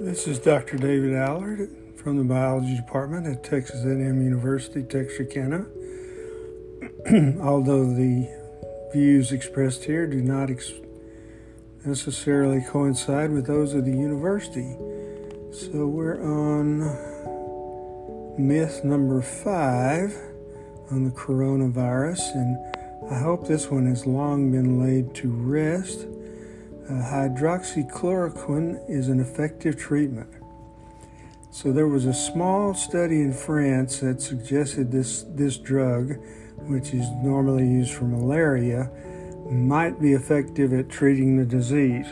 This is Dr. David Allard from the Biology Department at Texas A&M University, Texarkana. Although the views expressed here do not ex- necessarily coincide with those of the university. So we're on myth number five on the coronavirus, and I hope this one has long been laid to rest. Uh, hydroxychloroquine is an effective treatment. So there was a small study in France that suggested this this drug, which is normally used for malaria, might be effective at treating the disease.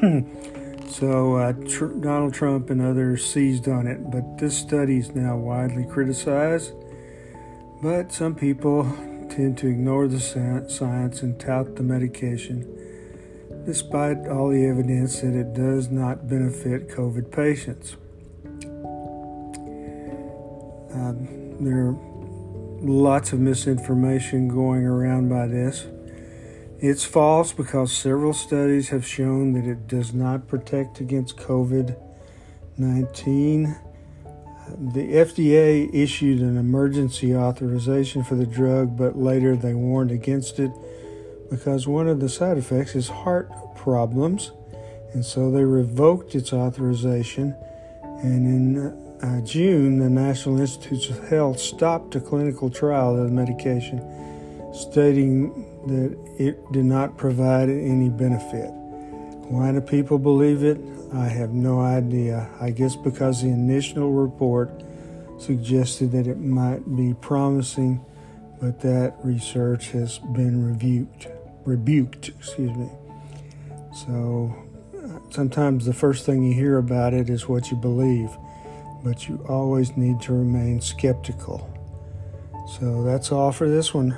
so uh, tr- Donald Trump and others seized on it, but this study is now widely criticized. But some people tend to ignore the science and tout the medication despite all the evidence that it does not benefit COVID patients. Uh, there are lots of misinformation going around by this. It's false because several studies have shown that it does not protect against COVID 19. The FDA issued an emergency authorization for the drug, but later they warned against it because one of the side effects is heart problems, and so they revoked its authorization. And in uh, June, the National Institutes of Health stopped a clinical trial of the medication, stating that it did not provide any benefit. Why do people believe it? I have no idea. I guess because the initial report suggested that it might be promising, but that research has been rebuked rebuked, excuse me. So sometimes the first thing you hear about it is what you believe, but you always need to remain skeptical. So that's all for this one.